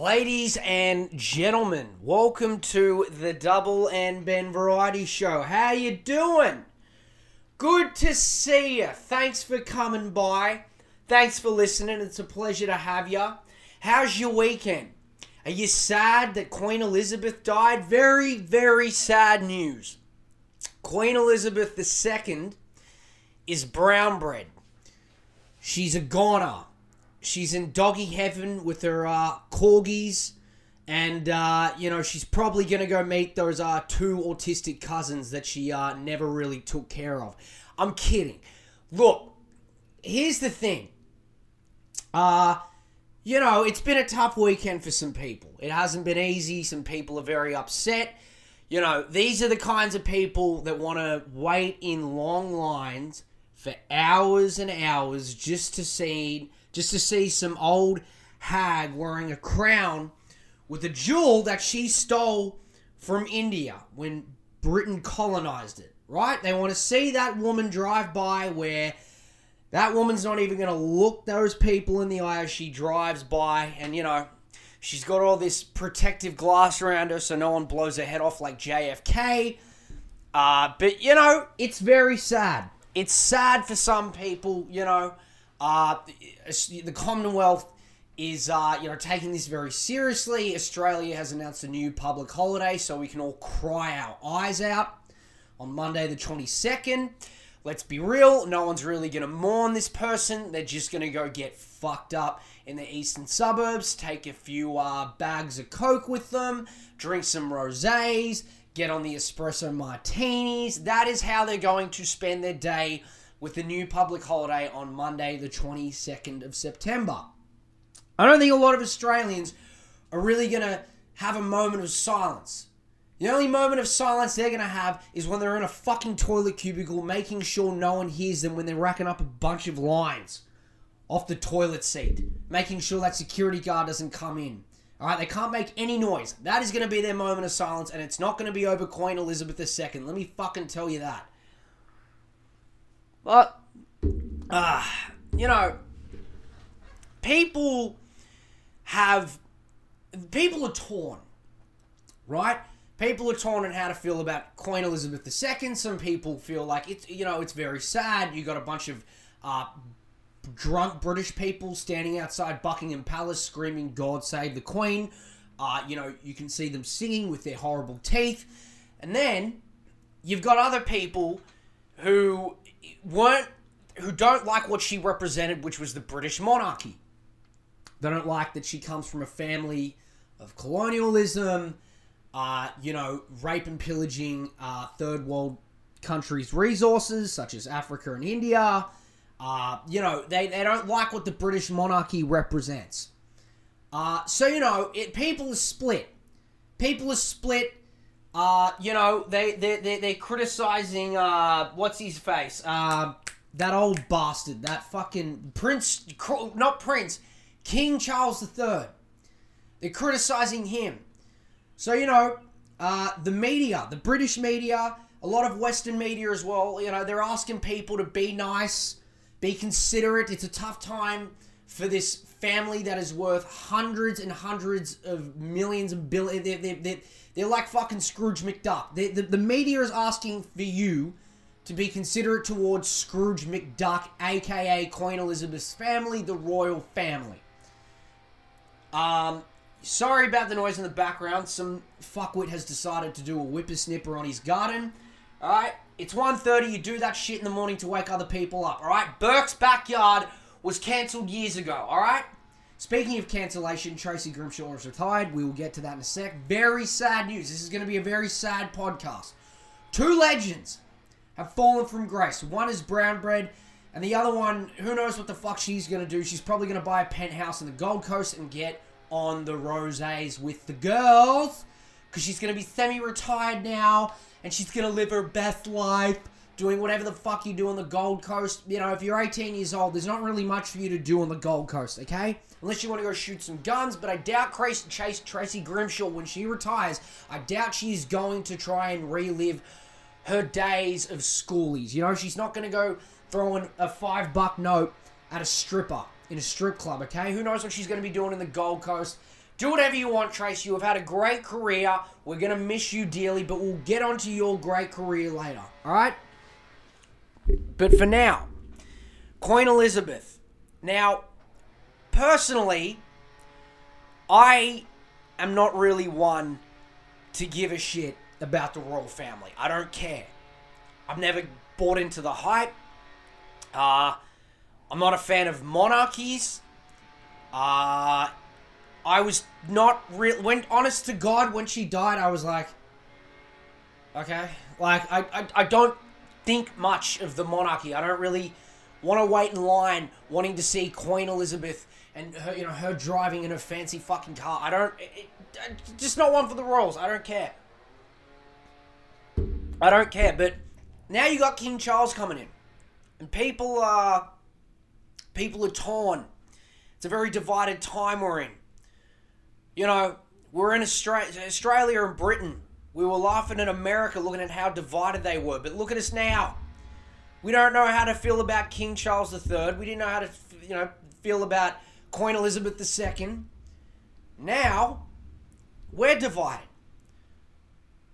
Ladies and gentlemen, welcome to the Double and Ben Variety Show. How you doing? Good to see you. Thanks for coming by. Thanks for listening. It's a pleasure to have you. How's your weekend? Are you sad that Queen Elizabeth died? Very, very sad news. Queen Elizabeth II is brown bread. She's a goner. She's in doggy heaven with her uh, corgis. And, uh, you know, she's probably to go meet those uh, two autistic cousins that she uh, never really took care of. I'm kidding. Look, here's the thing. Uh, you know, it's been a tough weekend for some people. It hasn't been easy. Some people are very upset. You know, these are the kinds of people that want to wait in long lines for hours and hours just to see just to see some old hag wearing a crown with a jewel that she stole from India when Britain colonized it, right? They want to see that woman drive by where that woman's not even going to look those people in the eye as she drives by. And, you know, she's got all this protective glass around her so no one blows her head off like JFK. Uh, but, you know, it's very sad. It's sad for some people, you know. Uh, the Commonwealth is uh, you know taking this very seriously. Australia has announced a new public holiday, so we can all cry our eyes out on Monday the 22nd. Let's be real, no one's really going to mourn this person. They're just going to go get fucked up in the eastern suburbs, take a few uh, bags of coke with them, drink some rosés, get on the espresso martinis. That is how they're going to spend their day with the new public holiday on Monday, the 22nd of September. I don't think a lot of Australians are really going to have a moment of silence. The only moment of silence they're going to have is when they're in a fucking toilet cubicle making sure no one hears them when they're racking up a bunch of lines off the toilet seat, making sure that security guard doesn't come in. All right, they can't make any noise. That is going to be their moment of silence, and it's not going to be over Queen Elizabeth II. Let me fucking tell you that. But, uh, you know, people have, people are torn, right? People are torn on how to feel about Queen Elizabeth II. Some people feel like it's, you know, it's very sad. You got a bunch of uh, drunk British people standing outside Buckingham Palace screaming, God save the Queen. Uh, you know, you can see them singing with their horrible teeth. And then you've got other people who weren't who don't like what she represented, which was the British monarchy. They don't like that she comes from a family of colonialism, uh, you know, rape and pillaging uh, third world countries' resources, such as Africa and India. Uh, you know, they, they don't like what the British monarchy represents. Uh, so, you know, it, people are split. People are split uh, you know, they, they, they, they're criticizing, uh, what's his face? Uh, that old bastard, that fucking Prince, not Prince, King Charles III. They're criticizing him. So, you know, uh, the media, the British media, a lot of Western media as well, you know, they're asking people to be nice, be considerate. It's a tough time for this family that is worth hundreds and hundreds of millions of billions. They're, they're, they're, they're like fucking Scrooge McDuck. They, the, the media is asking for you to be considerate towards Scrooge McDuck, aka Queen Elizabeth's family, the royal family. Um, sorry about the noise in the background. Some fuckwit has decided to do a whippersnipper on his garden. Alright, it's 1.30, you do that shit in the morning to wake other people up, alright? Burke's Backyard was cancelled years ago, alright? Speaking of cancellation, Tracy Grimshaw is retired. We will get to that in a sec. Very sad news. This is going to be a very sad podcast. Two legends have fallen from grace. One is Brown Bread, and the other one, who knows what the fuck she's going to do. She's probably going to buy a penthouse in the Gold Coast and get on the roses with the girls because she's going to be semi-retired now and she's going to live her best life doing whatever the fuck you do on the Gold Coast. You know, if you're 18 years old, there's not really much for you to do on the Gold Coast, okay? Unless you want to go shoot some guns, but I doubt Chase Tracy Grimshaw, when she retires, I doubt she's going to try and relive her days of schoolies. You know, she's not going to go throwing a five buck note at a stripper in a strip club, okay? Who knows what she's going to be doing in the Gold Coast? Do whatever you want, Trace. You have had a great career. We're going to miss you dearly, but we'll get onto your great career later. All right? But for now, Queen Elizabeth. Now, personally, I am not really one to give a shit about the royal family. I don't care. I've never bought into the hype. Uh, I'm not a fan of monarchies. Uh, I was not real. When honest to God, when she died, I was like, okay, like I, I, I don't think much of the monarchy. I don't really want to wait in line, wanting to see Queen Elizabeth and her, you know, her driving in a fancy fucking car. I don't, it, it, just not one for the royals. I don't care. I don't care. But now you got King Charles coming in, and people are, people are torn. It's a very divided time we're in. You know, we're in Australia, Australia and Britain. We were laughing at America looking at how divided they were. But look at us now. We don't know how to feel about King Charles III. We didn't know how to, you know, feel about Queen Elizabeth II. Now, we're divided.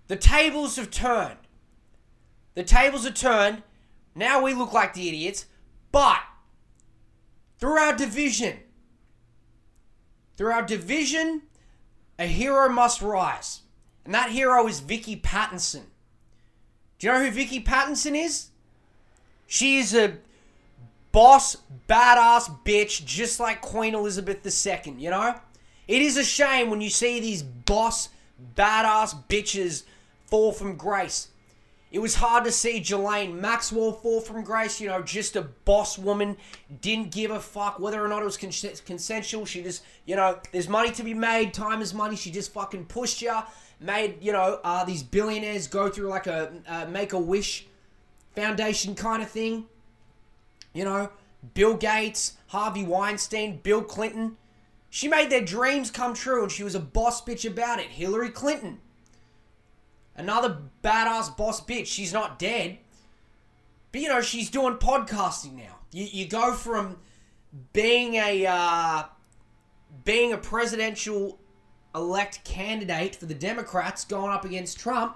The tables have turned. The tables have turned. Now we look like the idiots. But, through our division, through our division, a hero must rise. And that hero is Vicky Pattinson. Do you know who Vicky Pattinson is? She is a boss, badass bitch, just like Queen Elizabeth II, you know? It is a shame when you see these boss, badass bitches fall from grace. It was hard to see Ghislaine Maxwell fall from grace, you know, just a boss woman, didn't give a fuck whether or not it was cons- consensual. She just, you know, there's money to be made, time is money. She just fucking pushed ya, made, you know, uh, these billionaires go through like a uh, make a wish foundation kind of thing. You know, Bill Gates, Harvey Weinstein, Bill Clinton. She made their dreams come true and she was a boss bitch about it. Hillary Clinton. Another badass boss bitch. She's not dead. But you know, she's doing podcasting now. You, you go from being a uh, being a presidential elect candidate for the Democrats going up against Trump.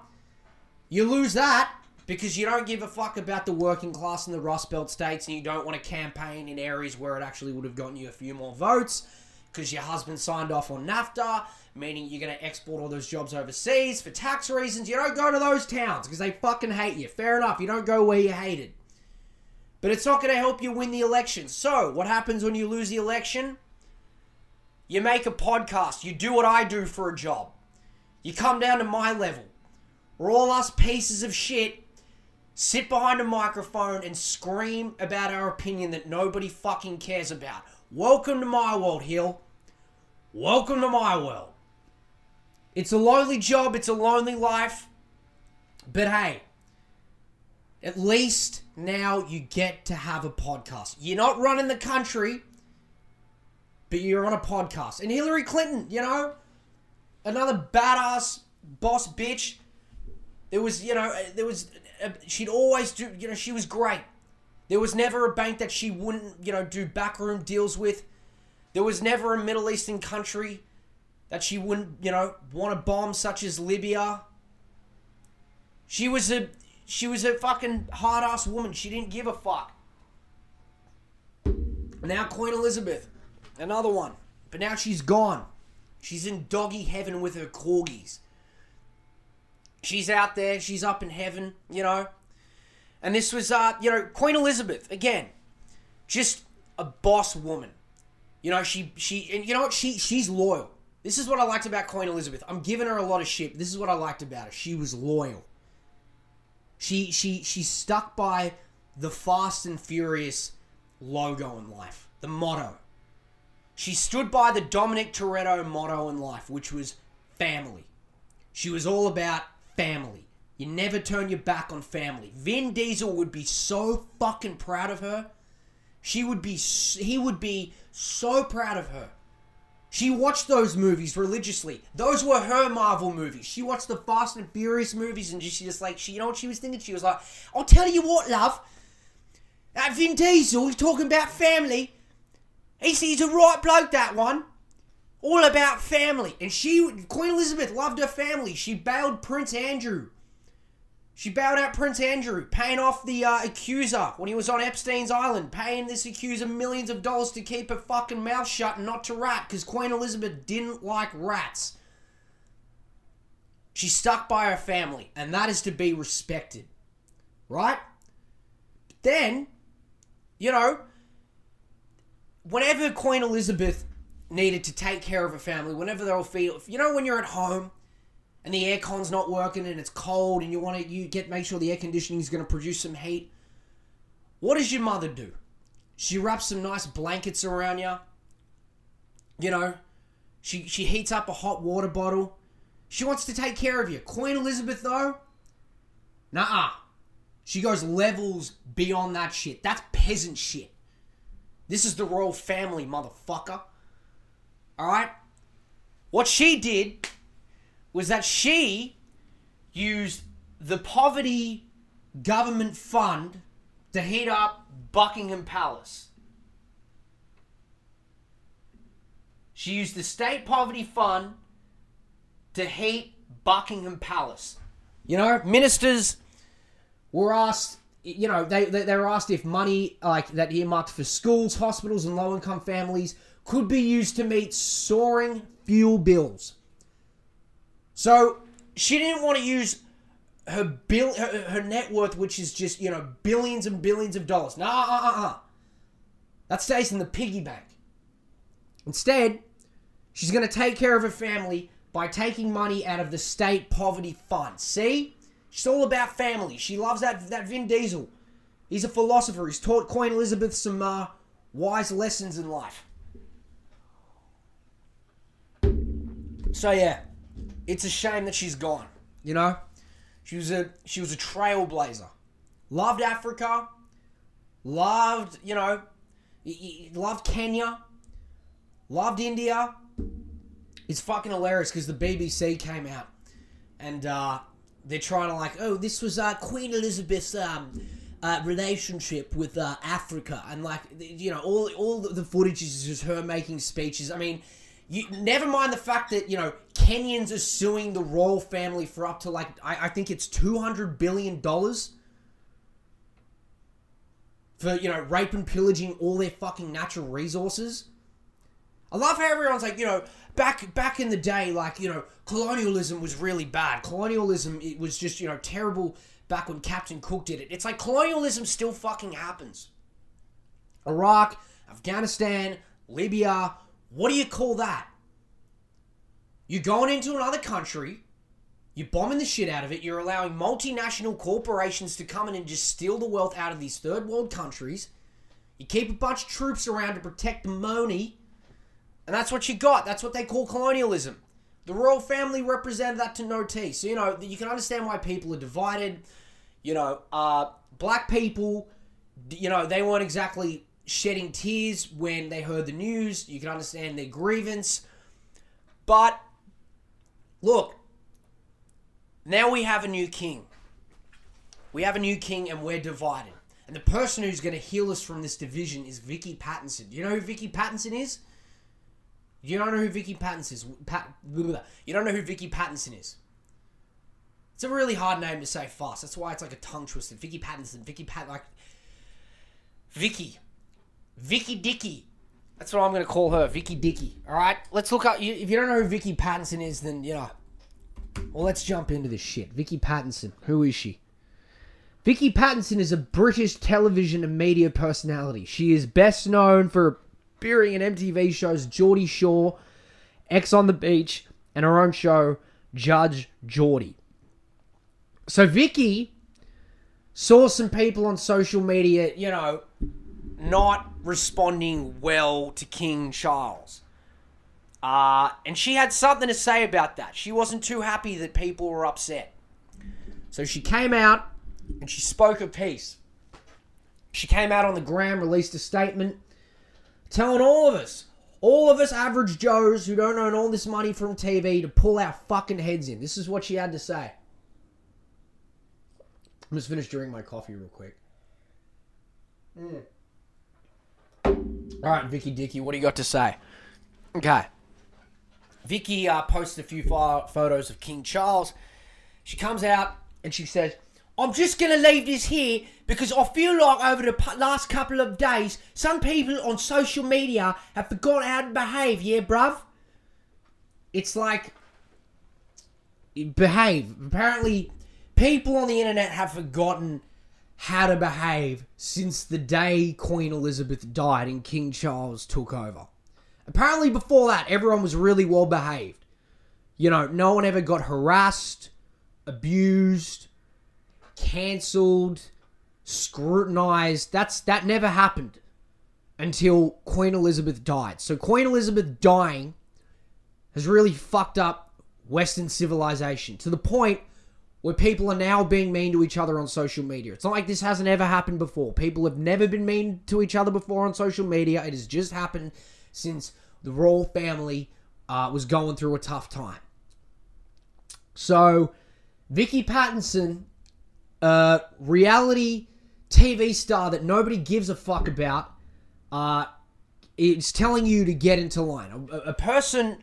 You lose that because you don't give a fuck about the working class in the Rust Belt states and you don't want to campaign in areas where it actually would have gotten you a few more votes because your husband signed off on NAFTA, meaning you're going to export all those jobs overseas for tax reasons. You don't go to those towns because they fucking hate you. Fair enough, you don't go where you're hated. But it's not going to help you win the election. So, what happens when you lose the election? You make a podcast. You do what I do for a job. You come down to my level. We're all us pieces of shit sit behind a microphone and scream about our opinion that nobody fucking cares about. Welcome to my world, Hill. Welcome to my world. It's a lonely job, it's a lonely life. But hey, at least now you get to have a podcast. You're not running the country, but you're on a podcast. And Hillary Clinton, you know, another badass boss bitch. There was, you know, there was, Uh, she'd always do, you know, she was great. There was never a bank that she wouldn't, you know, do backroom deals with. There was never a Middle Eastern country that she wouldn't, you know, want to bomb, such as Libya. She was a she was a fucking hard ass woman. She didn't give a fuck. Now Queen Elizabeth, another one, but now she's gone. She's in doggy heaven with her corgis. She's out there. She's up in heaven. You know, and this was, uh, you know, Queen Elizabeth again, just a boss woman. You know, she she and you know what? She she's loyal. This is what I liked about Queen Elizabeth. I'm giving her a lot of shit. This is what I liked about her. She was loyal. She she she stuck by the Fast and Furious logo in life, the motto. She stood by the Dominic Toretto motto in life, which was family. She was all about family. You never turn your back on family. Vin Diesel would be so fucking proud of her. She would be, he would be so proud of her. She watched those movies religiously. Those were her Marvel movies. She watched the Fast and Furious movies and she just like, she, you know what she was thinking? She was like, I'll tell you what, love. That Vin Diesel, he's talking about family. He's, he's a right bloke, that one. All about family. And she, Queen Elizabeth, loved her family. She bailed Prince Andrew. She bailed out Prince Andrew, paying off the uh, accuser when he was on Epstein's Island, paying this accuser millions of dollars to keep her fucking mouth shut and not to rat, because Queen Elizabeth didn't like rats. She stuck by her family, and that is to be respected. Right? Then, you know, whenever Queen Elizabeth needed to take care of a family, whenever they'll feel, you know, when you're at home and the aircon's not working and it's cold and you want to, you get make sure the air conditioning is going to produce some heat. What does your mother do? She wraps some nice blankets around you. You know, she she heats up a hot water bottle. She wants to take care of you. Queen Elizabeth though, nah. She goes levels beyond that shit. That's peasant shit. This is the royal family, motherfucker. Alright? What she did was that she used the poverty government fund to heat up Buckingham Palace. She used the state poverty fund to heat Buckingham Palace. You know, ministers were asked, you know, they, they, they were asked if money like that earmarked for schools, hospitals, and low income families could be used to meet soaring fuel bills. So she didn't want to use her bill, her, her net worth, which is just you know billions and billions of dollars. Nah, uh, uh, uh. that stays in the piggy bank. Instead, she's going to take care of her family by taking money out of the state poverty fund. See, she's all about family. She loves that that Vin Diesel. He's a philosopher. He's taught Queen Elizabeth some uh, wise lessons in life. So yeah, it's a shame that she's gone. You know, she was a she was a trailblazer. Loved Africa. Loved you know, loved Kenya. Loved India. It's fucking hilarious because the BBC came out and uh, they're trying to like, oh, this was uh, Queen Elizabeth's um, uh, relationship with uh, Africa, and like, you know, all all the footage is just her making speeches. I mean, you never mind the fact that you know Kenyans are suing the royal family for up to like I, I think it's two hundred billion dollars for you know rape and pillaging all their fucking natural resources. I love how everyone's like, you know, back back in the day, like you know, colonialism was really bad. Colonialism it was just you know terrible back when Captain Cook did it. It's like colonialism still fucking happens. Iraq, Afghanistan, Libya, what do you call that? You're going into another country, you're bombing the shit out of it, you're allowing multinational corporations to come in and just steal the wealth out of these third world countries. You keep a bunch of troops around to protect the money, and that's what you got. That's what they call colonialism. The royal family represented that to no T. So, you know, you can understand why people are divided. You know, uh, black people, you know, they weren't exactly shedding tears when they heard the news. You can understand their grievance. But look, now we have a new king. We have a new king and we're divided. And the person who's going to heal us from this division is Vicky Pattinson. You know who Vicky Pattinson is? You don't know who Vicky Pattinson is. Pat, you don't know who Vicky Pattison is. It's a really hard name to say fast. That's why it's like a tongue twister. Vicky Pattinson, Vicky Pat like Vicky. Vicky Dicky. That's what I'm to call her, Vicky Dicky. All right, let's look up. If you don't know who Vicky Pattinson is, then you know. Well, let's jump into this shit. Vicky Pattinson. Who is she? Vicky Pattinson is a British television and media personality. She is best known for appearing in MTV shows Geordie Shore, Ex on the Beach, and her own show, Judge Geordie. So Vicky saw some people on social media, you know, not responding well to King Charles. Uh, and she had something to say about that. She wasn't too happy that people were upset. So she came out and she spoke her piece. She came out on the gram, released a statement telling all of us, all of us average Joes who don't earn all this money from TV to pull our fucking heads in. This is what she had to say. I'm just finished drinking my coffee real quick. Mm. All right, Vicky Dicky, what do you got to say? Okay. Vicky uh, posted a few photos of King Charles. She comes out and she says, I'm just going to leave this here because I feel like over the last couple of days, some people on social media have forgotten how to behave, yeah, bruv? It's like, behave. Apparently, people on the internet have forgotten how to behave since the day Queen Elizabeth died and King Charles took over. Apparently, before that, everyone was really well behaved. You know, no one ever got harassed, abused, cancelled, scrutinized. That's that never happened until Queen Elizabeth died. So Queen Elizabeth dying has really fucked up Western civilization to the point where people are now being mean to each other on social media. It's not like this hasn't ever happened before. People have never been mean to each other before on social media. It has just happened since the royal family uh, was going through a tough time. So, Vicky Pattinson, uh, reality TV star that nobody gives a fuck about, uh, is telling you to get into line. A, a person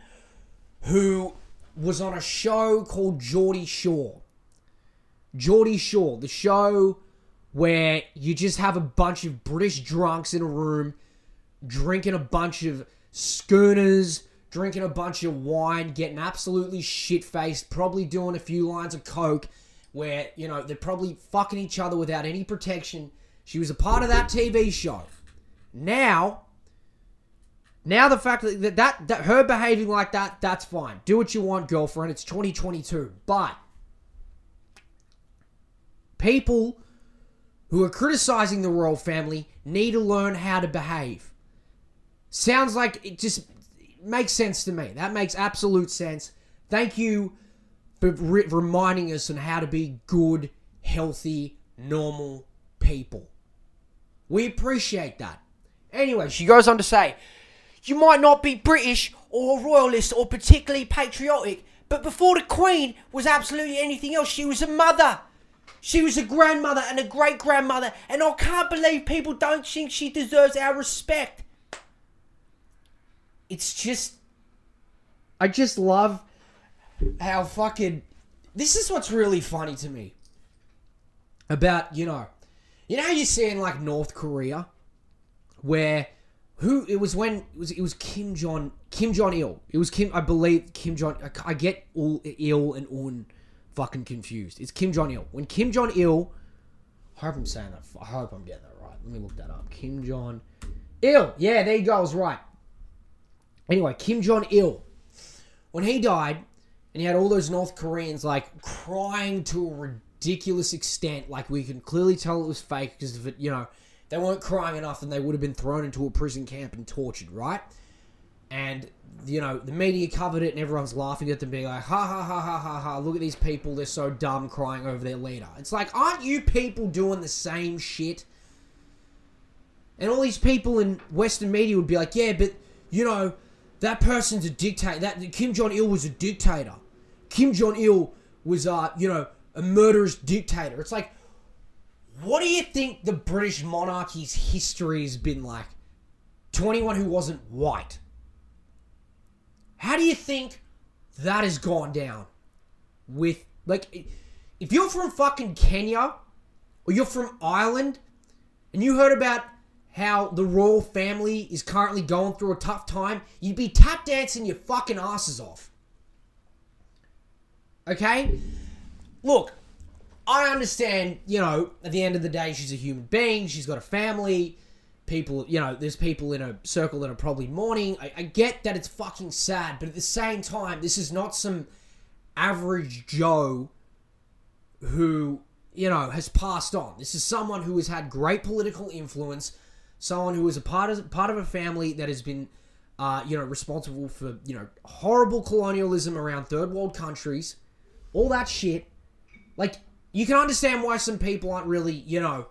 who was on a show called Geordie Shore. Geordie Shore, the show where you just have a bunch of British drunks in a room drinking a bunch of schooners, drinking a bunch of wine, getting absolutely shit faced, probably doing a few lines of coke, where, you know, they're probably fucking each other without any protection. She was a part of that TV show. Now, now the fact that, that, that her behaving like that, that's fine. Do what you want, girlfriend. It's 2022. But people who are criticizing the royal family need to learn how to behave. Sounds like it just makes sense to me. That makes absolute sense. Thank you for re- reminding us on how to be good, healthy, normal people. We appreciate that. Anyway, she goes on to say, You might not be British or royalist or particularly patriotic, but before the Queen was absolutely anything else, she was a mother. She was a grandmother and a great grandmother, and I can't believe people don't think she deserves our respect. It's just. I just love how fucking. This is what's really funny to me. About, you know. You know you see in like North Korea? Where. Who it was when it was it was Kim Jong Kim Jong Il. It was Kim I believe Kim Jong I, I get all Il and Un fucking confused. It's Kim Jong Il. When Kim Jong Il, I hope I'm saying that. I hope I'm getting that right. Let me look that up. Kim Jong Il. Yeah, there you go. I was right. Anyway, Kim Jong Il, when he died, and he had all those North Koreans like crying to a ridiculous extent, like we can clearly tell it was fake because if it, you know, they weren't crying enough, and they would have been thrown into a prison camp and tortured, right? And you know, the media covered it and everyone's laughing at them, being like, ha ha ha ha ha ha, look at these people, they're so dumb crying over their leader. It's like, aren't you people doing the same shit? And all these people in Western media would be like, yeah, but, you know, that person's a dictator. That Kim Jong Il was a dictator. Kim Jong Il was, uh, you know, a murderous dictator. It's like, what do you think the British monarchy's history has been like? To anyone who wasn't white. How do you think that has gone down? With, like, if you're from fucking Kenya, or you're from Ireland, and you heard about how the royal family is currently going through a tough time, you'd be tap dancing your fucking asses off. Okay? Look, I understand, you know, at the end of the day, she's a human being, she's got a family, people, you know, there's people in a circle that are probably mourning. I, I get that it's fucking sad, but at the same time, this is not some average Joe who, you know, has passed on. This is someone who has had great political influence, someone who is a part of part of a family that has been, uh, you know, responsible for you know horrible colonialism around third world countries, all that shit. Like you can understand why some people aren't really, you know,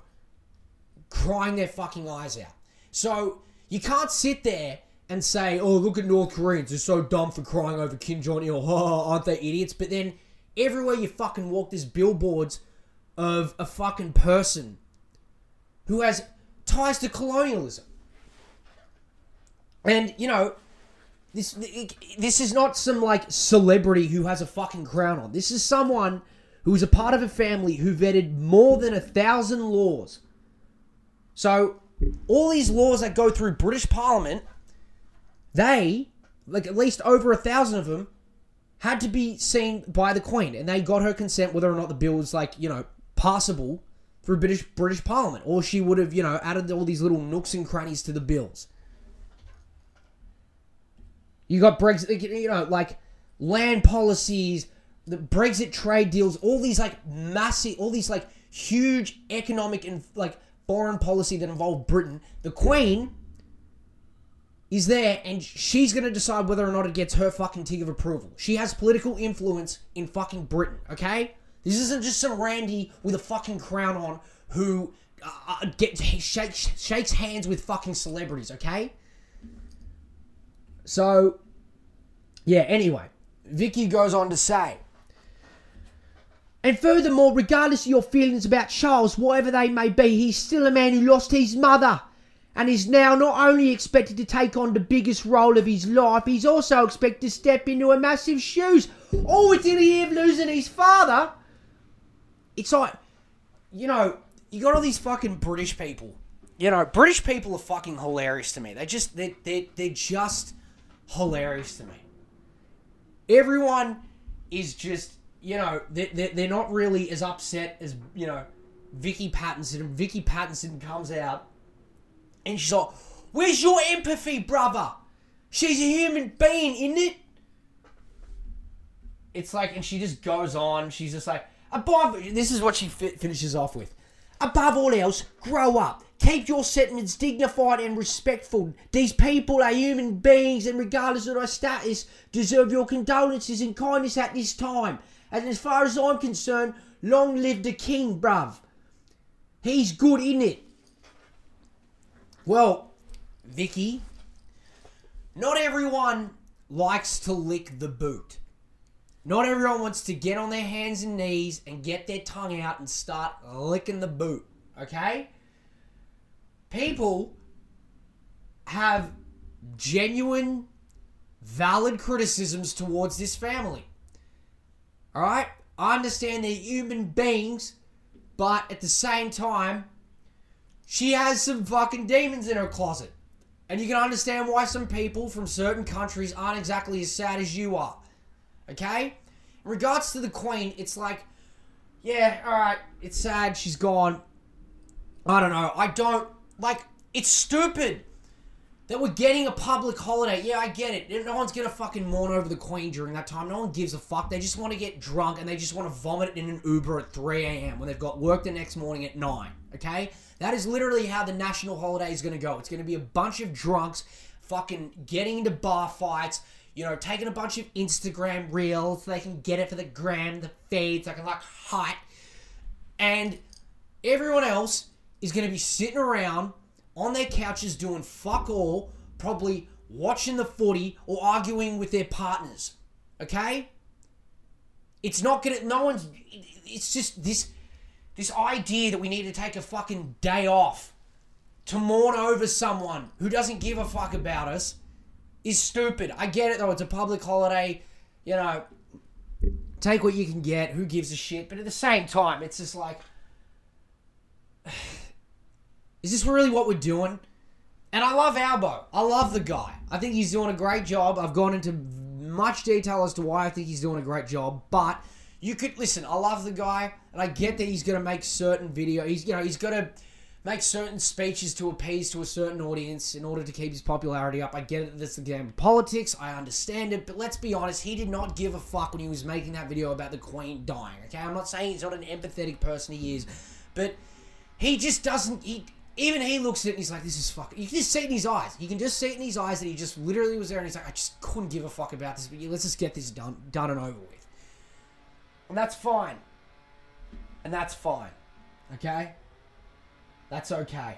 crying their fucking eyes out. So you can't sit there and say, "Oh, look at North Koreans; they're so dumb for crying over Kim Jong Il. aren't they idiots?" But then everywhere you fucking walk, there's billboards of a fucking person who has ties to colonialism. And you know, This this is not some like celebrity who has a fucking crown on. This is someone who is a part of a family who vetted more than a thousand laws. So all these laws that go through British Parliament, they like at least over a thousand of them had to be seen by the Queen, and they got her consent whether or not the bill was like you know passable through British British Parliament, or she would have you know added all these little nooks and crannies to the bills. You got Brexit, you know, like land policies, the Brexit trade deals, all these like massive, all these like huge economic and like foreign policy that involve Britain. The Queen is there and she's going to decide whether or not it gets her fucking tick of approval. She has political influence in fucking Britain, okay? This isn't just some Randy with a fucking crown on who uh, uh gets shakes shakes hands with fucking celebrities, okay? So, yeah, anyway, Vicky goes on to say, and furthermore, regardless of your feelings about Charles, whatever they may be, he's still a man who lost his mother and is now not only expected to take on the biggest role of his life, he's also expected to step into a massive shoes. All within a year of losing his father. It's like, you know, you got all these fucking British people. You know, British people are fucking hilarious to me. They just, they, they, they're just hilarious to me. Everyone is just, you know, they're, they're not really as upset as, you know, Vicky Pattison. Vicky Pattinson comes out and she's like, Where's your empathy, brother? She's a human being, isn't it? It's like, and she just goes on. She's just like, above. This is what she fi- finishes off with. Above all else, grow up. Keep your sentiments dignified and respectful. These people are human beings and regardless of their status, deserve your condolences and kindness at this time. And as far as I'm concerned, long live the king, bruv. He's good in it. Well, Vicky, not everyone likes to lick the boot. Not everyone wants to get on their hands and knees and get their tongue out and start licking the boot, okay? People have genuine, valid criticisms towards this family. Alright? I understand they're human beings, but at the same time, she has some fucking demons in her closet. And you can understand why some people from certain countries aren't exactly as sad as you are. Okay? In regards to the Queen, it's like, yeah, alright, it's sad, she's gone. I don't know. I don't, like, it's stupid that we're getting a public holiday. Yeah, I get it. No one's gonna fucking mourn over the Queen during that time. No one gives a fuck. They just want to get drunk and they just want to vomit in an Uber at 3 a.m. when they've got work the next morning at 9. Okay? That is literally how the national holiday is gonna go. It's gonna be a bunch of drunks fucking getting into bar fights, you know, taking a bunch of Instagram reels so they can get it for the gram, the feeds, so they can like hype. And everyone else is gonna be sitting around on their couches doing fuck all, probably watching the footy or arguing with their partners. Okay? It's not gonna. No one's. It's just this. This idea that we need to take a fucking day off to mourn over someone who doesn't give a fuck about us is stupid. I get it though. It's a public holiday. You know, take what you can get. Who gives a shit? But at the same time, it's just like. Is this really what we're doing? And I love Albo. I love the guy. I think he's doing a great job. I've gone into much detail as to why I think he's doing a great job, but you could listen. I love the guy, and I get that he's going to make certain video. He's you know he's going to make certain speeches to appease to a certain audience in order to keep his popularity up. I get it. That's the game of politics. I understand it, but let's be honest. He did not give a fuck when he was making that video about the Queen dying. Okay, I'm not saying he's not an empathetic person. He is, but he just doesn't. He even he looks at it and he's like, this is fucking. You can just see it in his eyes. You can just see it in his eyes that he just literally was there and he's like, I just couldn't give a fuck about this, but let's just get this done, done and over with. And that's fine. And that's fine. Okay? That's okay.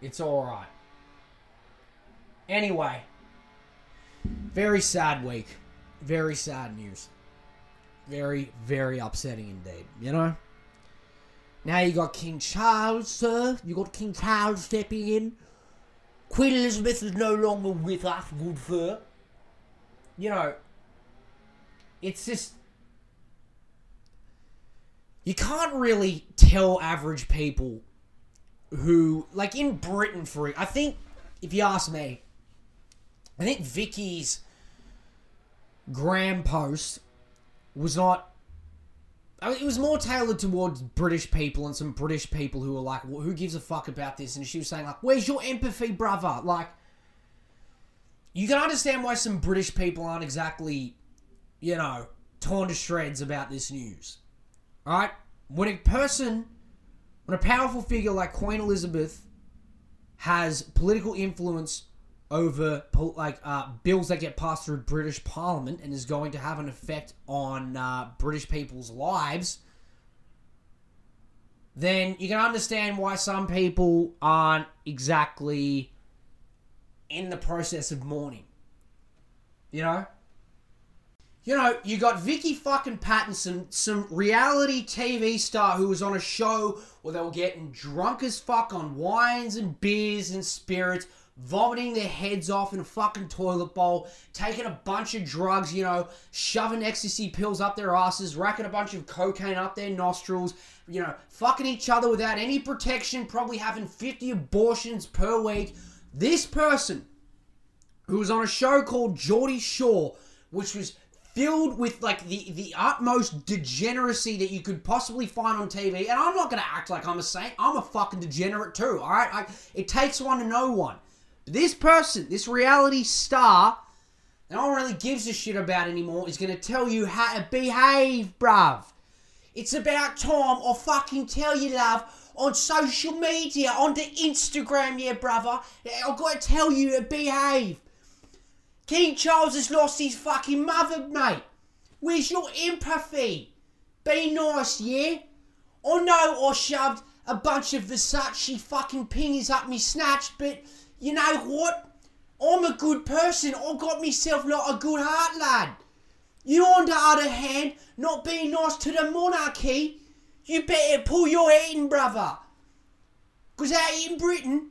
It's alright. Anyway, very sad week. Very sad news. Very, very upsetting indeed. You know? Now you got King Charles, sir. You got King Charles stepping in. Queen Elizabeth is no longer with us, good for You know, it's just. You can't really tell average people who, like in Britain, for I think, if you ask me, I think Vicky's gram post was not. I mean, it was more tailored towards British people and some British people who were like, well, "Who gives a fuck about this?" And she was saying like, "Where's your empathy, brother?" Like, you can understand why some British people aren't exactly, you know, torn to shreds about this news. All right, when a person, when a powerful figure like Queen Elizabeth has political influence over like uh, bills that get passed through British Parliament and is going to have an effect on uh, British people's lives, then you can understand why some people aren't exactly in the process of mourning. You know? You know, you got Vicky fucking Pattison, some reality TV star who was on a show where they were getting drunk as fuck on wines and beers and spirits vomiting their heads off in a fucking toilet bowl, taking a bunch of drugs, you know, shoving ecstasy pills up their asses, racking a bunch of cocaine up their nostrils, you know, fucking each other without any protection, probably having 50 abortions per week. This person, who was on a show called Geordie Shore, which was filled with like the the utmost degeneracy that you could possibly find on TV. And I'm not gonna act like I'm a saint. I'm a fucking degenerate too. All right, it takes one to know one. This person, this reality star, that no one really gives a shit about anymore, is going to tell you how to behave, bruv. It's about time I fucking tell you, love, on social media, on the Instagram, yeah, brother. I've got to tell you to behave. King Charles has lost his fucking mother, mate. Where's your empathy? Be nice, yeah? I know I shoved a bunch of Versace fucking pingers up me snatch, but you know what? I'm a good person. I got myself like a good heart, lad. You, on the other hand, not being nice to the monarchy, you better pull your head in, brother. Because out in Britain,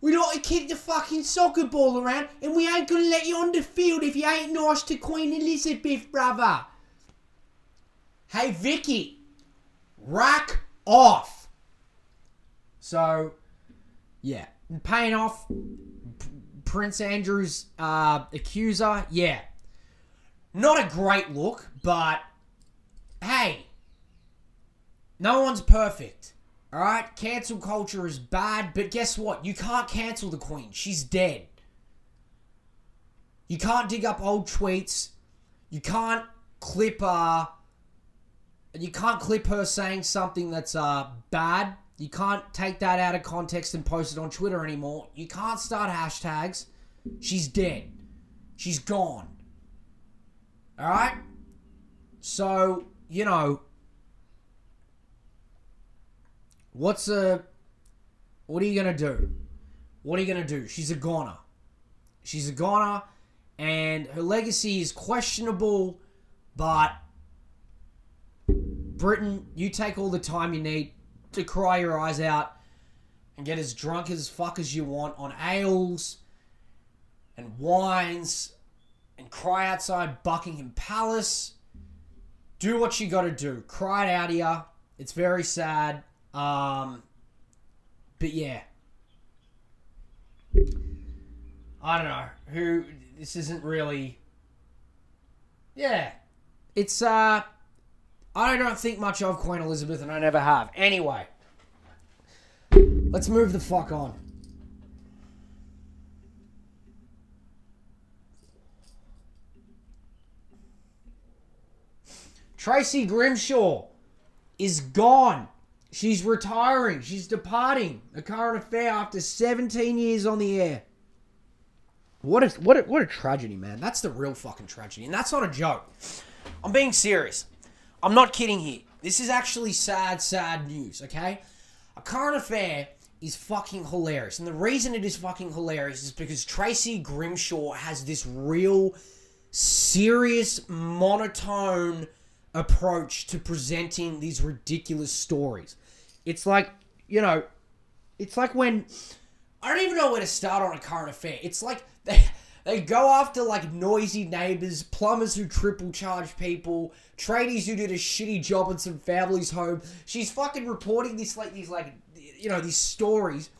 we like to kick the fucking soccer ball around and we ain't gonna let you on the field if you ain't nice to Queen Elizabeth, brother. Hey, Vicky, rack off. So, yeah paying off Prince Andrew's uh, accuser, yeah. Not a great look, but hey, no one's perfect. Alright? Cancel culture is bad, but guess what? You can't cancel the Queen. She's dead. You can't dig up old tweets. You can't clip uh you can't clip her saying something that's uh bad you can't take that out of context and post it on Twitter anymore. You can't start hashtags. She's dead. She's gone. Alright? So, you know, what's a. What are you going to do? What are you going to do? She's a goner. She's a goner, and her legacy is questionable, but Britain, you take all the time you need to cry your eyes out and get as drunk as fuck as you want on ales and wines and cry outside Buckingham Palace. Do what you got to do. Cry it out here. It's very sad. Um, but yeah. I don't know. Who this isn't really Yeah. It's uh I don't think much of Queen Elizabeth, and I never have. Anyway, let's move the fuck on. Tracy Grimshaw is gone. She's retiring. She's departing. A current affair after 17 years on the air. What a what a, what a tragedy, man. That's the real fucking tragedy, and that's not a joke. I'm being serious. I'm not kidding here. This is actually sad, sad news, okay? A current affair is fucking hilarious. And the reason it is fucking hilarious is because Tracy Grimshaw has this real, serious, monotone approach to presenting these ridiculous stories. It's like, you know, it's like when I don't even know where to start on a current affair. It's like they they go after like noisy neighbors, plumbers who triple charge people, tradies who did a shitty job in some family's home. She's fucking reporting this like these like you know these stories,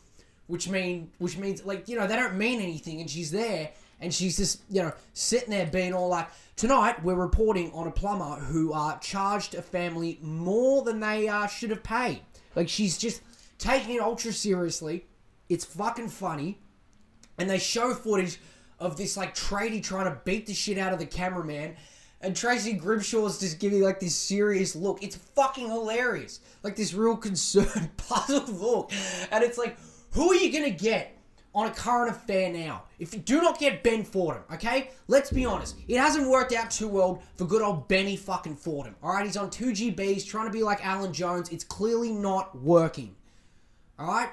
which mean which means like you know they don't mean anything, and she's there and she's just you know sitting there being all like tonight we're reporting on a plumber who uh, charged a family more than they uh, should have paid. Like she's just taking it ultra seriously. It's fucking funny. And they show footage of this like tradie trying to beat the shit out of the cameraman. And Tracy Grimshaw's just giving like this serious look. It's fucking hilarious. Like this real concerned, puzzled look. And it's like, who are you gonna get on a current affair now? If you do not get Ben Fordham, okay? Let's be honest. It hasn't worked out too well for good old Benny fucking Fordham. Alright, he's on 2GB, he's trying to be like Alan Jones. It's clearly not working. Alright?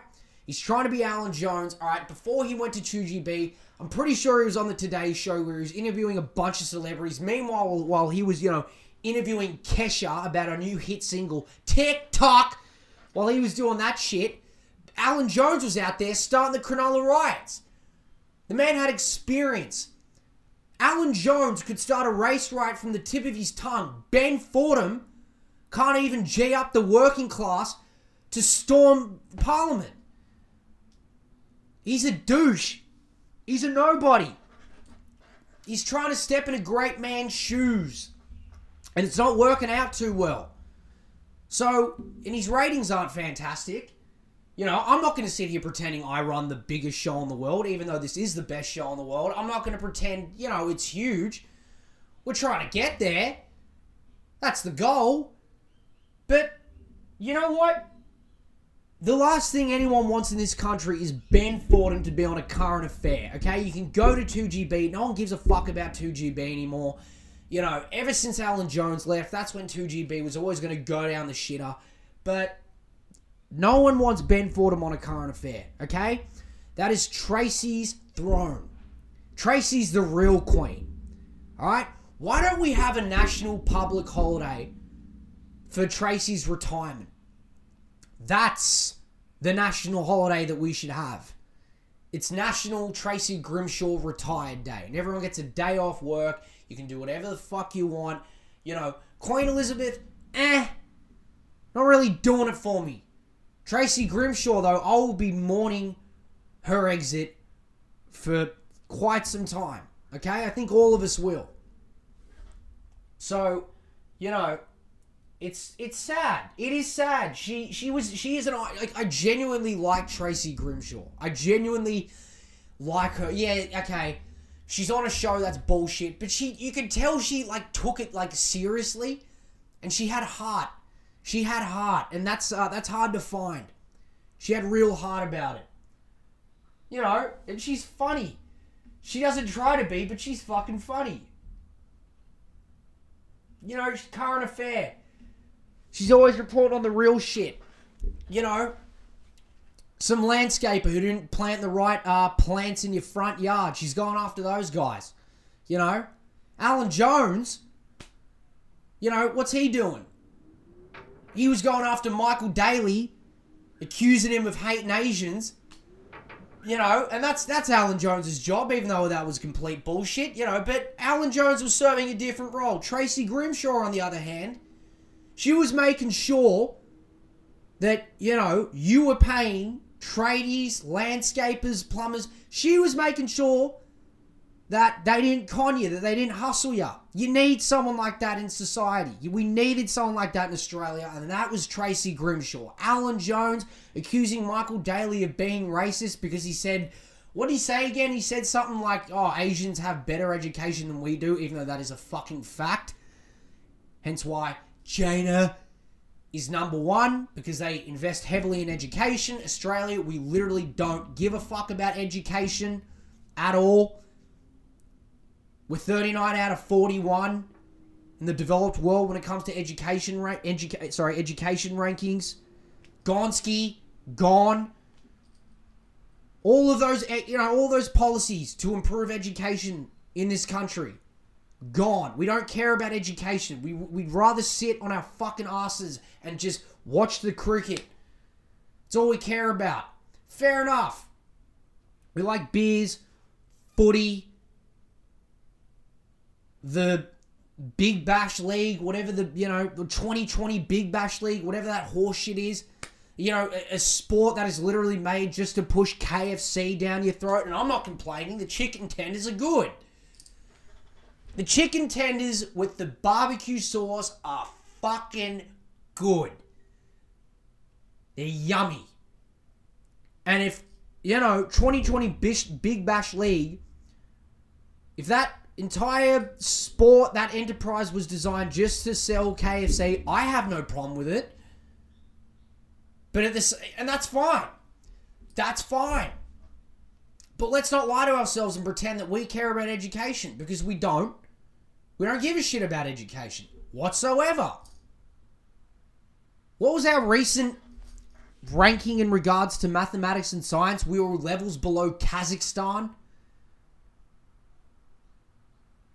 He's trying to be Alan Jones. Alright, before he went to 2GB, I'm pretty sure he was on the Today Show where he was interviewing a bunch of celebrities. Meanwhile, while he was, you know, interviewing Kesha about a new hit single, TikTok, while he was doing that shit, Alan Jones was out there starting the Cronulla riots. The man had experience. Alan Jones could start a race riot from the tip of his tongue. Ben Fordham can't even G up the working class to storm Parliament. He's a douche. He's a nobody. He's trying to step in a great man's shoes. And it's not working out too well. So, and his ratings aren't fantastic. You know, I'm not going to sit here pretending I run the biggest show in the world, even though this is the best show in the world. I'm not going to pretend, you know, it's huge. We're trying to get there. That's the goal. But, you know what? The last thing anyone wants in this country is Ben Fordham to be on a current affair, okay? You can go to 2GB. No one gives a fuck about 2GB anymore. You know, ever since Alan Jones left, that's when 2GB was always going to go down the shitter. But no one wants Ben Fordham on a current affair, okay? That is Tracy's throne. Tracy's the real queen, alright? Why don't we have a national public holiday for Tracy's retirement? That's the national holiday that we should have. It's National Tracy Grimshaw Retired Day. And everyone gets a day off work. You can do whatever the fuck you want. You know, Queen Elizabeth, eh, not really doing it for me. Tracy Grimshaw, though, I will be mourning her exit for quite some time. Okay? I think all of us will. So, you know, it's it's sad. It is sad. She she was she is an like I genuinely like Tracy Grimshaw. I genuinely like her. Yeah, okay. She's on a show that's bullshit, but she you can tell she like took it like seriously and she had heart. She had heart, and that's uh, that's hard to find. She had real heart about it. You know, and she's funny. She doesn't try to be, but she's fucking funny. You know, current affair. She's always reporting on the real shit. You know, some landscaper who didn't plant the right uh, plants in your front yard. She's gone after those guys. You know, Alan Jones. You know what's he doing? He was going after Michael Daley, accusing him of hating Asians. You know, and that's that's Alan Jones's job, even though that was complete bullshit. You know, but Alan Jones was serving a different role. Tracy Grimshaw, on the other hand, she was making sure that, you know, you were paying tradies, landscapers, plumbers. She was making sure that they didn't con you, that they didn't hustle you. You need someone like that in society. We needed someone like that in Australia, and that was Tracy Grimshaw. Alan Jones accusing Michael Daley of being racist because he said, what did he say again? He said something like, oh, Asians have better education than we do, even though that is a fucking fact. Hence why China is number one because they invest heavily in education. Australia, we literally don't give a fuck about education at all. We're 39 out of 41 in the developed world when it comes to education ra- educa- sorry, education rankings. Gonski, gone. All of those, you know, all those policies to improve education in this country Gone. We don't care about education. We, we'd rather sit on our fucking asses and just watch the cricket. It's all we care about. Fair enough. We like beers, footy, the Big Bash League, whatever the, you know, the 2020 Big Bash League, whatever that horseshit is. You know, a, a sport that is literally made just to push KFC down your throat. And I'm not complaining. The chicken tenders are good. The chicken tenders with the barbecue sauce are fucking good. They're yummy. And if, you know, 2020 Bish, Big Bash League, if that entire sport, that enterprise was designed just to sell KFC, I have no problem with it. But at this, and that's fine. That's fine. But let's not lie to ourselves and pretend that we care about education because we don't. We don't give a shit about education whatsoever. What was our recent ranking in regards to mathematics and science? We were levels below Kazakhstan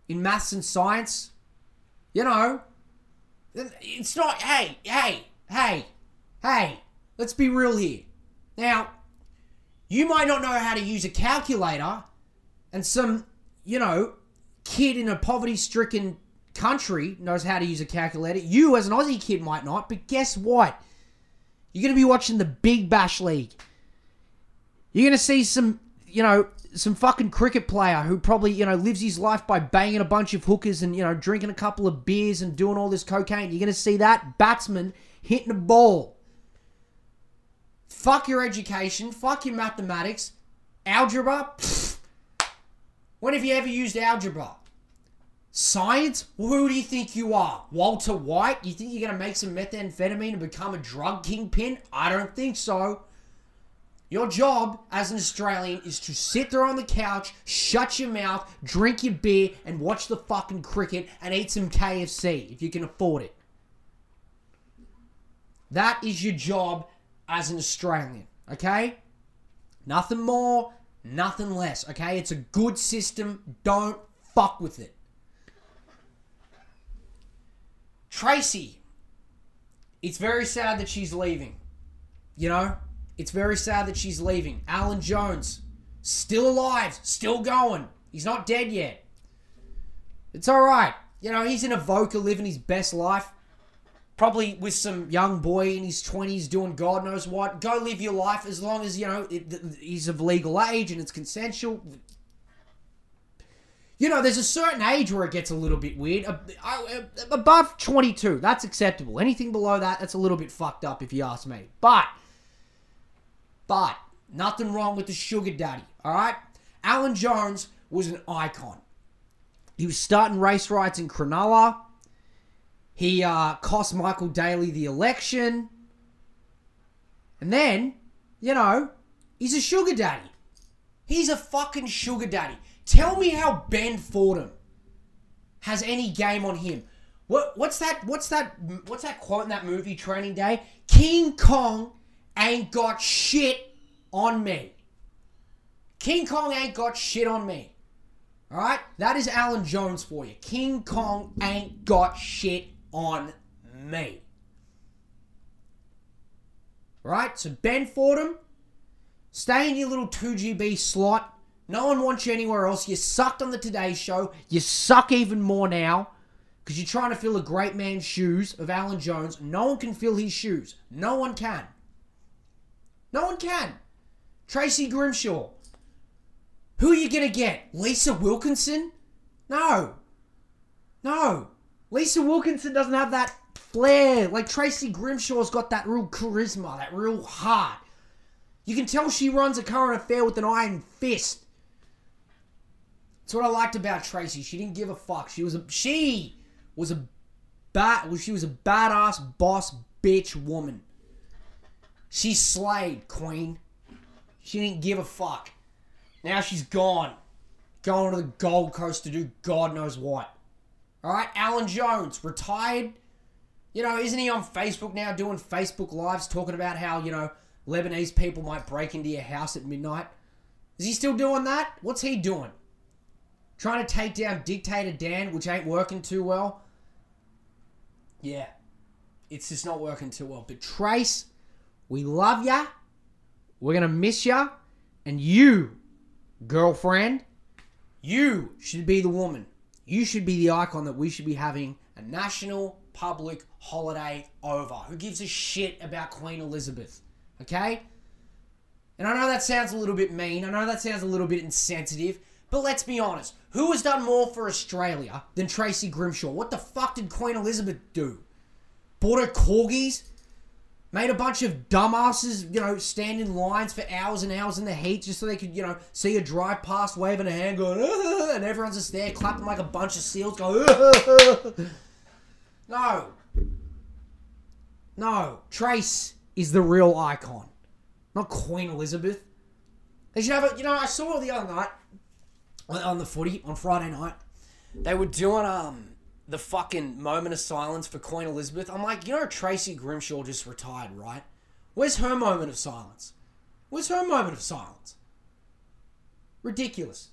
in maths and science. You know, it's not, hey, hey, hey, hey, let's be real here. Now, you might not know how to use a calculator, and some, you know, kid in a poverty stricken country knows how to use a calculator. You, as an Aussie kid, might not, but guess what? You're going to be watching the Big Bash League. You're going to see some, you know, some fucking cricket player who probably, you know, lives his life by banging a bunch of hookers and, you know, drinking a couple of beers and doing all this cocaine. You're going to see that batsman hitting a ball. Fuck your education. Fuck your mathematics. Algebra? Pfft. When have you ever used algebra? Science? who do you think you are? Walter White? You think you're going to make some methamphetamine and become a drug kingpin? I don't think so. Your job as an Australian is to sit there on the couch, shut your mouth, drink your beer, and watch the fucking cricket and eat some KFC if you can afford it. That is your job as an Australian, okay? Nothing more, nothing less, okay? It's a good system. Don't fuck with it. Tracy, it's very sad that she's leaving. You know, it's very sad that she's leaving. Alan Jones, still alive, still going. He's not dead yet. It's all right. You know, he's in Avoca living his best life. Probably with some young boy in his 20s doing God knows what. Go live your life as long as, you know, it, he's of legal age and it's consensual. You know, there's a certain age where it gets a little bit weird. Above 22, that's acceptable. Anything below that, that's a little bit fucked up if you ask me. But but nothing wrong with the sugar daddy, all right? Alan Jones was an icon. He was starting race rights in Cronulla. He uh, cost Michael Daley the election. And then, you know, he's a sugar daddy. He's a fucking sugar daddy. Tell me how Ben Fordham has any game on him. What what's that what's that what's that quote in that movie Training Day? King Kong ain't got shit on me. King Kong ain't got shit on me. Alright? That is Alan Jones for you. King Kong ain't got shit on me. Right? So Ben Fordham, stay in your little 2GB slot. No one wants you anywhere else. You sucked on the Today Show. You suck even more now because you're trying to fill a great man's shoes of Alan Jones. No one can fill his shoes. No one can. No one can. Tracy Grimshaw. Who are you going to get? Lisa Wilkinson? No. No. Lisa Wilkinson doesn't have that flair. Like Tracy Grimshaw's got that real charisma, that real heart. You can tell she runs a current affair with an iron fist. That's what I liked about Tracy. She didn't give a fuck. She was a she was a bat. Well, she was a badass boss bitch woman. She slayed, Queen. She didn't give a fuck. Now she's gone. Going to the Gold Coast to do God knows what. Alright, Alan Jones, retired. You know, isn't he on Facebook now doing Facebook Lives talking about how, you know, Lebanese people might break into your house at midnight? Is he still doing that? What's he doing? Trying to take down Dictator Dan, which ain't working too well? Yeah. It's just not working too well. But Trace we love ya. We're going to miss ya. And you girlfriend, you should be the woman. You should be the icon that we should be having a national public holiday over. Who gives a shit about Queen Elizabeth? Okay? And I know that sounds a little bit mean. I know that sounds a little bit insensitive. But let's be honest. Who has done more for Australia than Tracy Grimshaw? What the fuck did Queen Elizabeth do? Bought her corgis? Made a bunch of dumbasses, you know, stand in lines for hours and hours in the heat just so they could, you know, see a drive past, waving a hand, going, and everyone's just there clapping like a bunch of seals, going, no. No. Trace is the real icon, not Queen Elizabeth. They should have a, you know, I saw the other night on, on the footy on Friday night. They were doing um the fucking moment of silence for Queen Elizabeth. I'm like, you know, Tracy Grimshaw just retired, right? Where's her moment of silence? Where's her moment of silence? Ridiculous.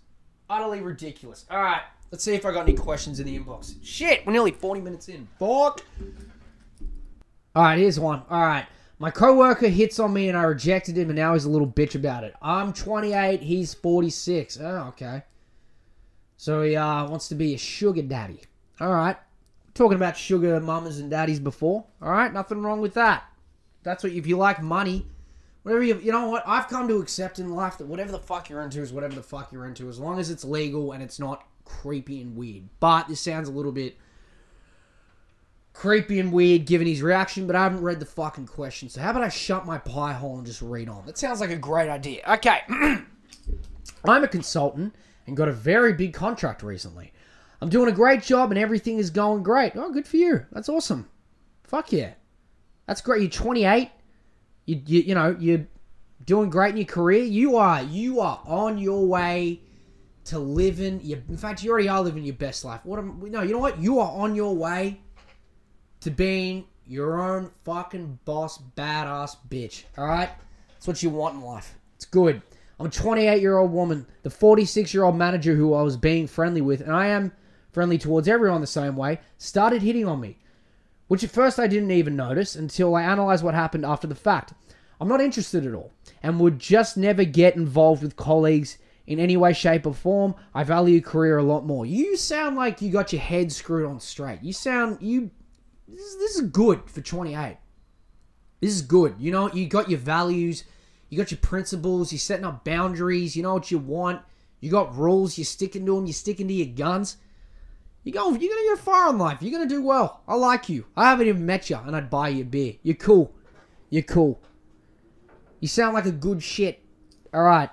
Utterly ridiculous. All right, let's see if I got any questions in the inbox. Shit, we're nearly 40 minutes in. Fuck. All right, here's one. All right. My coworker hits on me and I rejected him and now he's a little bitch about it. I'm 28, he's 46. Oh, okay. So he uh, wants to be a sugar daddy. All right. Talking about sugar mamas and daddies before. All right. Nothing wrong with that. That's what, if you like money, whatever you, you know what? I've come to accept in life that whatever the fuck you're into is whatever the fuck you're into as long as it's legal and it's not creepy and weird. But this sounds a little bit creepy and weird given his reaction, but I haven't read the fucking question. So how about I shut my pie hole and just read on? That sounds like a great idea. Okay. I'm a consultant and got a very big contract recently. I'm doing a great job and everything is going great. Oh, good for you. That's awesome. Fuck yeah. That's great. You're 28. You, you, you know, you're doing great in your career. You are, you are on your way to living your, in fact, you already are living your best life. What am, no, you know what? You are on your way to being your own fucking boss, badass bitch. All right? That's what you want in life. It's good. I'm a 28 year old woman, the 46 year old manager who I was being friendly with, and I am friendly towards everyone the same way, started hitting on me. Which at first I didn't even notice until I analysed what happened after the fact. I'm not interested at all, and would just never get involved with colleagues in any way, shape, or form. I value career a lot more. You sound like you got your head screwed on straight. You sound you this is, this is good for 28. This is good. You know, you got your values, you got your principles, you're setting up boundaries, you know what you want, you got rules, you're sticking to them, you're sticking to your guns. You go, you're gonna go far in life. You're gonna do well. I like you. I haven't even met you, and I'd buy you a beer. You're cool. You're cool. You sound like a good shit. All right.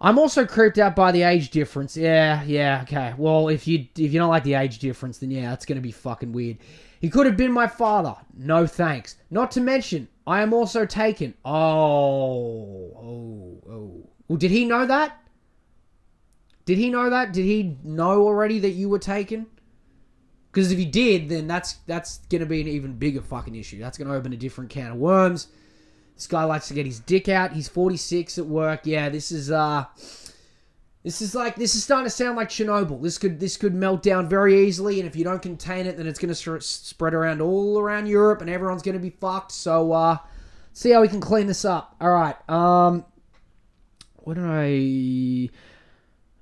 I'm also creeped out by the age difference. Yeah, yeah, okay. Well, if you if you don't like the age difference, then yeah, it's gonna be fucking weird. He could have been my father. No thanks. Not to mention, I am also taken. Oh, oh, oh. Well, did he know that? Did he know that? Did he know already that you were taken? Because if he did, then that's that's gonna be an even bigger fucking issue. That's gonna open a different can of worms. This guy likes to get his dick out. He's 46 at work. Yeah, this is uh this is like this is starting to sound like Chernobyl. This could this could melt down very easily, and if you don't contain it, then it's going to spread around all around Europe, and everyone's going to be fucked. So, uh, see how we can clean this up. All right. Um, what did I?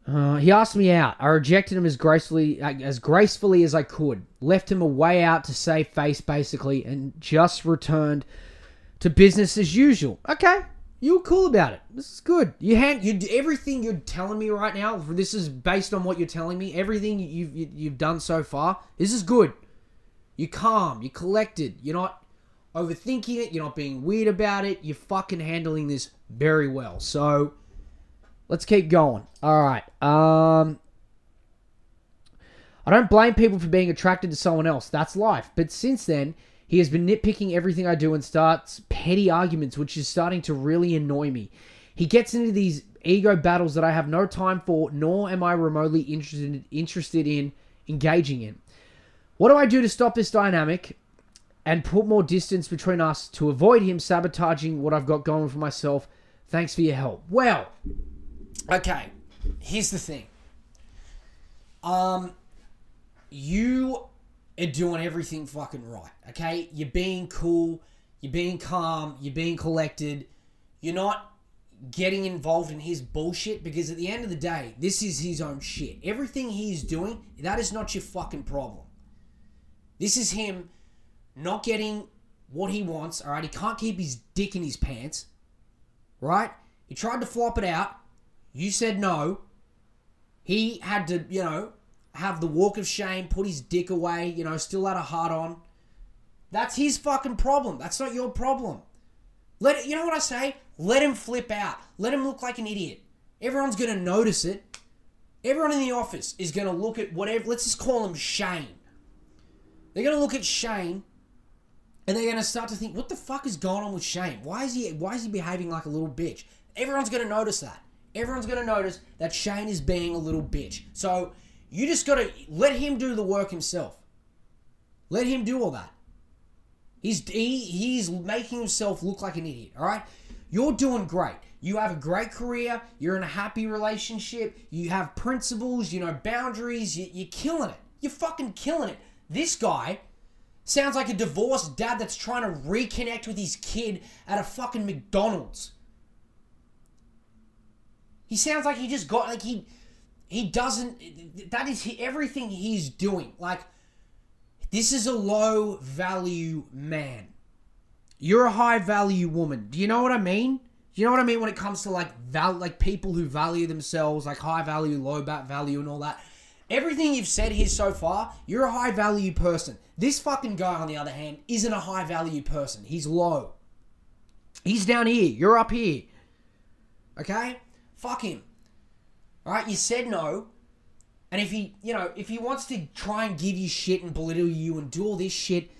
Uh, he asked me out. I rejected him as gracefully as gracefully as I could. Left him a way out to save face, basically, and just returned to business as usual. Okay, you were cool about it. This is good. You hand you everything you're telling me right now. This is based on what you're telling me. Everything you've you've done so far. This is good. You're calm. You're collected. You're not overthinking it. You're not being weird about it. You're fucking handling this very well. So Let's keep going. All right. Um, I don't blame people for being attracted to someone else. That's life. But since then, he has been nitpicking everything I do and starts petty arguments, which is starting to really annoy me. He gets into these ego battles that I have no time for, nor am I remotely interested interested in engaging in. What do I do to stop this dynamic and put more distance between us to avoid him sabotaging what I've got going for myself? Thanks for your help. Well, Okay, here's the thing. Um, you are doing everything fucking right. Okay, you're being cool. You're being calm. You're being collected. You're not. getting involved in his bullshit because at the end of the day, this is his own shit. Everything he's doing, that is not your fucking problem. This is him not getting what he wants, all right? He can't keep his dick in his pants, right? He tried to flop it out. You said no. He had to, you know, have the walk of shame, put his dick away, you know, still had a heart on. That's his fucking problem. That's not your problem. Let it, you know what I say? Let him flip out. Let him look like an idiot. Everyone's gonna notice it. Everyone in the office is gonna look at whatever. Let's just call him Shane. They're gonna look at Shane, and they're gonna start to think, "What the fuck is going on with Shane? Why is he? Why is he behaving like a little bitch?" Everyone's gonna notice that. Everyone's gonna notice that Shane is being a little bitch. So you just gotta let him do the work himself. Let him do all that. He's he, he's making himself look like an idiot. All right, you're doing great. You have a great career. You're in a happy relationship. You have principles. You know boundaries. You, you're killing it. You're fucking killing it. This guy sounds like a divorced dad that's trying to reconnect with his kid at a fucking McDonald's. He sounds like he just got like he he doesn't that is everything he's doing. Like this is a low value man. You're a high value woman. Do you know what I mean? You know what I mean when it comes to like val like people who value themselves, like high value, low bat value, and all that? Everything you've said here so far, you're a high value person. This fucking guy, on the other hand, isn't a high value person. He's low. He's down here. You're up here. Okay? Fuck him. Alright, you said no. And if he, you know, if he wants to try and give you shit and belittle you and do all this shit,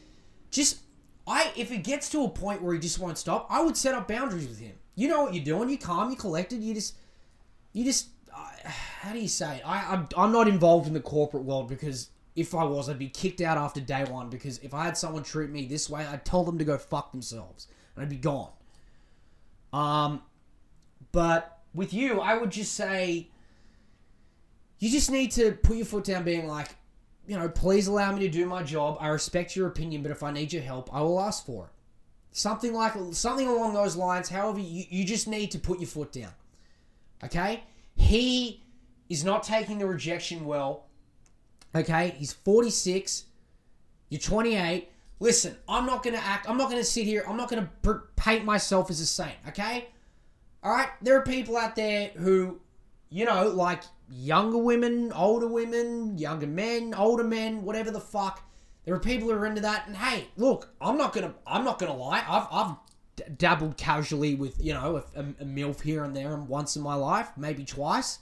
just I if it gets to a point where he just won't stop, I would set up boundaries with him. You know what you're doing. You're calm. You're collected. You just, you just. Uh, how do you say? It? I I'm, I'm not involved in the corporate world because if I was, I'd be kicked out after day one. Because if I had someone treat me this way, I'd tell them to go fuck themselves, and I'd be gone. Um, but with you, I would just say you just need to put your foot down, being like, you know, please allow me to do my job. I respect your opinion, but if I need your help, I will ask for it. Something like something along those lines. However, you, you just need to put your foot down. Okay? He is not taking the rejection well. Okay? He's 46. You're 28. Listen, I'm not going to act, I'm not going to sit here, I'm not going to paint myself as a saint. Okay? All right? There are people out there who, you know, like younger women, older women, younger men, older men, whatever the fuck. There are people who are into that, and hey, look, I'm not gonna, I'm not gonna lie. I've, I've d- dabbled casually with, you know, a, a, milf here and there, and once in my life, maybe twice.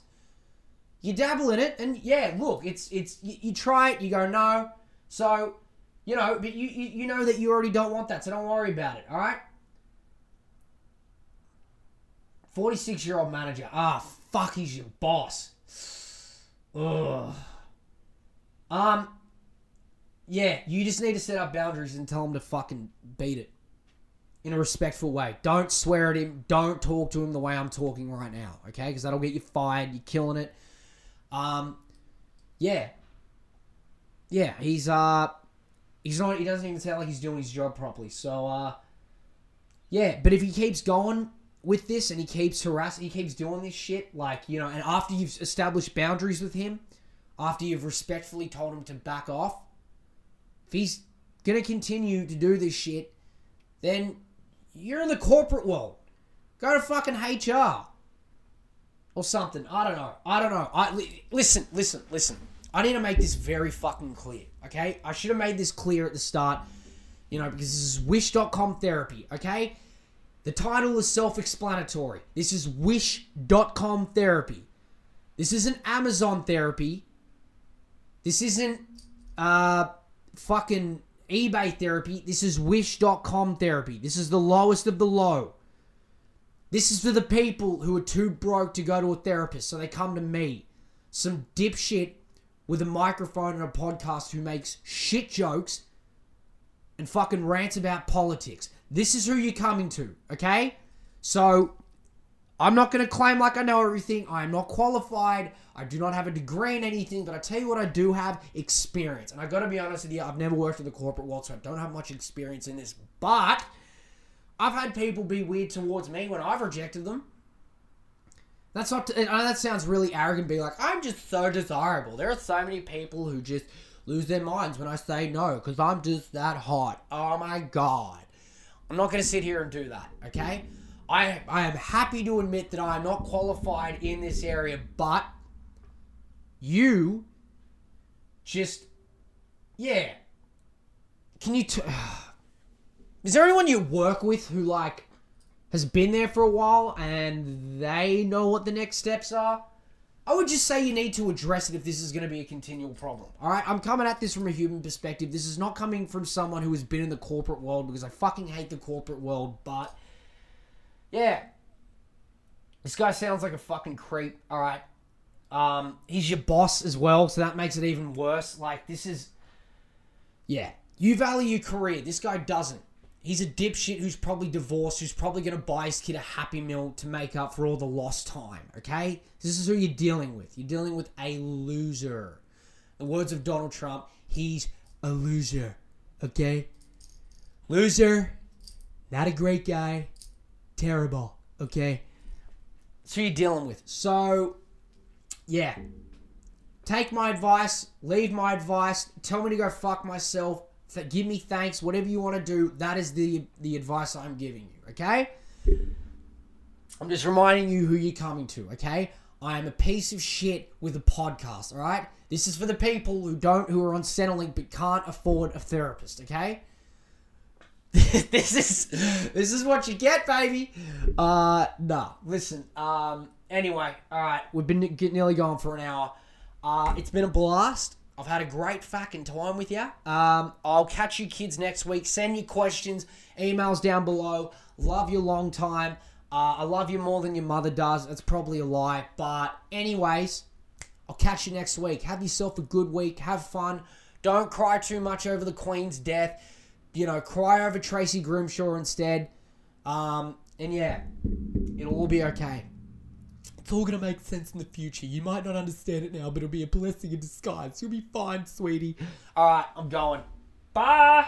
You dabble in it, and yeah, look, it's, it's, you, you try it, you go no, so, you know, but you, you, you know that you already don't want that, so don't worry about it. All right. 46 year old manager. Ah, fuck, he's your boss. Ugh. Um, yeah, you just need to set up boundaries and tell him to fucking beat it in a respectful way. Don't swear at him. Don't talk to him the way I'm talking right now, okay? Because that'll get you fired. You're killing it. Um, yeah, yeah. He's uh, he's not. He doesn't even sound like he's doing his job properly. So uh, yeah. But if he keeps going with this and he keeps harassing, he keeps doing this shit, like, you know, and after you've established boundaries with him, after you've respectfully told him to back off, if he's gonna continue to do this shit, then you're in the corporate world. Go to fucking HR. Or something. I don't know. I don't know. I li- listen, listen, listen. I need to make this very fucking clear, okay? I should have made this clear at the start, you know, because this is wish.com therapy, okay? The title is self explanatory. This is wish.com therapy. This isn't Amazon therapy. This isn't uh, fucking eBay therapy. This is wish.com therapy. This is the lowest of the low. This is for the people who are too broke to go to a therapist, so they come to me. Some dipshit with a microphone and a podcast who makes shit jokes and fucking rants about politics. This is who you're coming to, okay? So, I'm not going to claim like I know everything. I am not qualified. I do not have a degree in anything, but I tell you what, I do have experience. And I got to be honest with you, I've never worked in the corporate world, so I don't have much experience in this. But I've had people be weird towards me when I've rejected them. That's not. I know uh, that sounds really arrogant. Being like, I'm just so desirable. There are so many people who just lose their minds when I say no because I'm just that hot. Oh my god. I'm not going to sit here and do that. Okay. I I am happy to admit that I am not qualified in this area, but you just yeah. Can you? T- Is there anyone you work with who like has been there for a while and they know what the next steps are? I would just say you need to address it if this is going to be a continual problem. All right, I'm coming at this from a human perspective. This is not coming from someone who has been in the corporate world because I fucking hate the corporate world. But yeah, this guy sounds like a fucking creep. All right, um, he's your boss as well, so that makes it even worse. Like this is, yeah, you value your career. This guy doesn't. He's a dipshit who's probably divorced, who's probably going to buy his kid a Happy Meal to make up for all the lost time, okay? This is who you're dealing with. You're dealing with a loser. The words of Donald Trump, he's a loser, okay? Loser, not a great guy, terrible, okay? Who you're dealing with. So, yeah. Take my advice, leave my advice, tell me to go fuck myself th- give me thanks, whatever you want to do. That is the the advice I'm giving you. Okay. I'm just reminding you who you're coming to. Okay. I am a piece of shit with a podcast. All right. This is for the people who don't who are on Centrelink but can't afford a therapist. Okay. this is this is what you get, baby. Uh, nah. Listen. Um. Anyway, all right. We've been nearly gone for an hour. Uh, it's been a blast. I've had a great fucking time with you. Um, I'll catch you kids next week. Send your questions, emails down below. Love you long time. Uh, I love you more than your mother does. That's probably a lie. But, anyways, I'll catch you next week. Have yourself a good week. Have fun. Don't cry too much over the Queen's death. You know, cry over Tracy Grimshaw instead. Um, and yeah, it'll all be okay. All gonna make sense in the future. You might not understand it now, but it'll be a blessing in disguise. You'll be fine, sweetie. Alright, I'm going. Bye!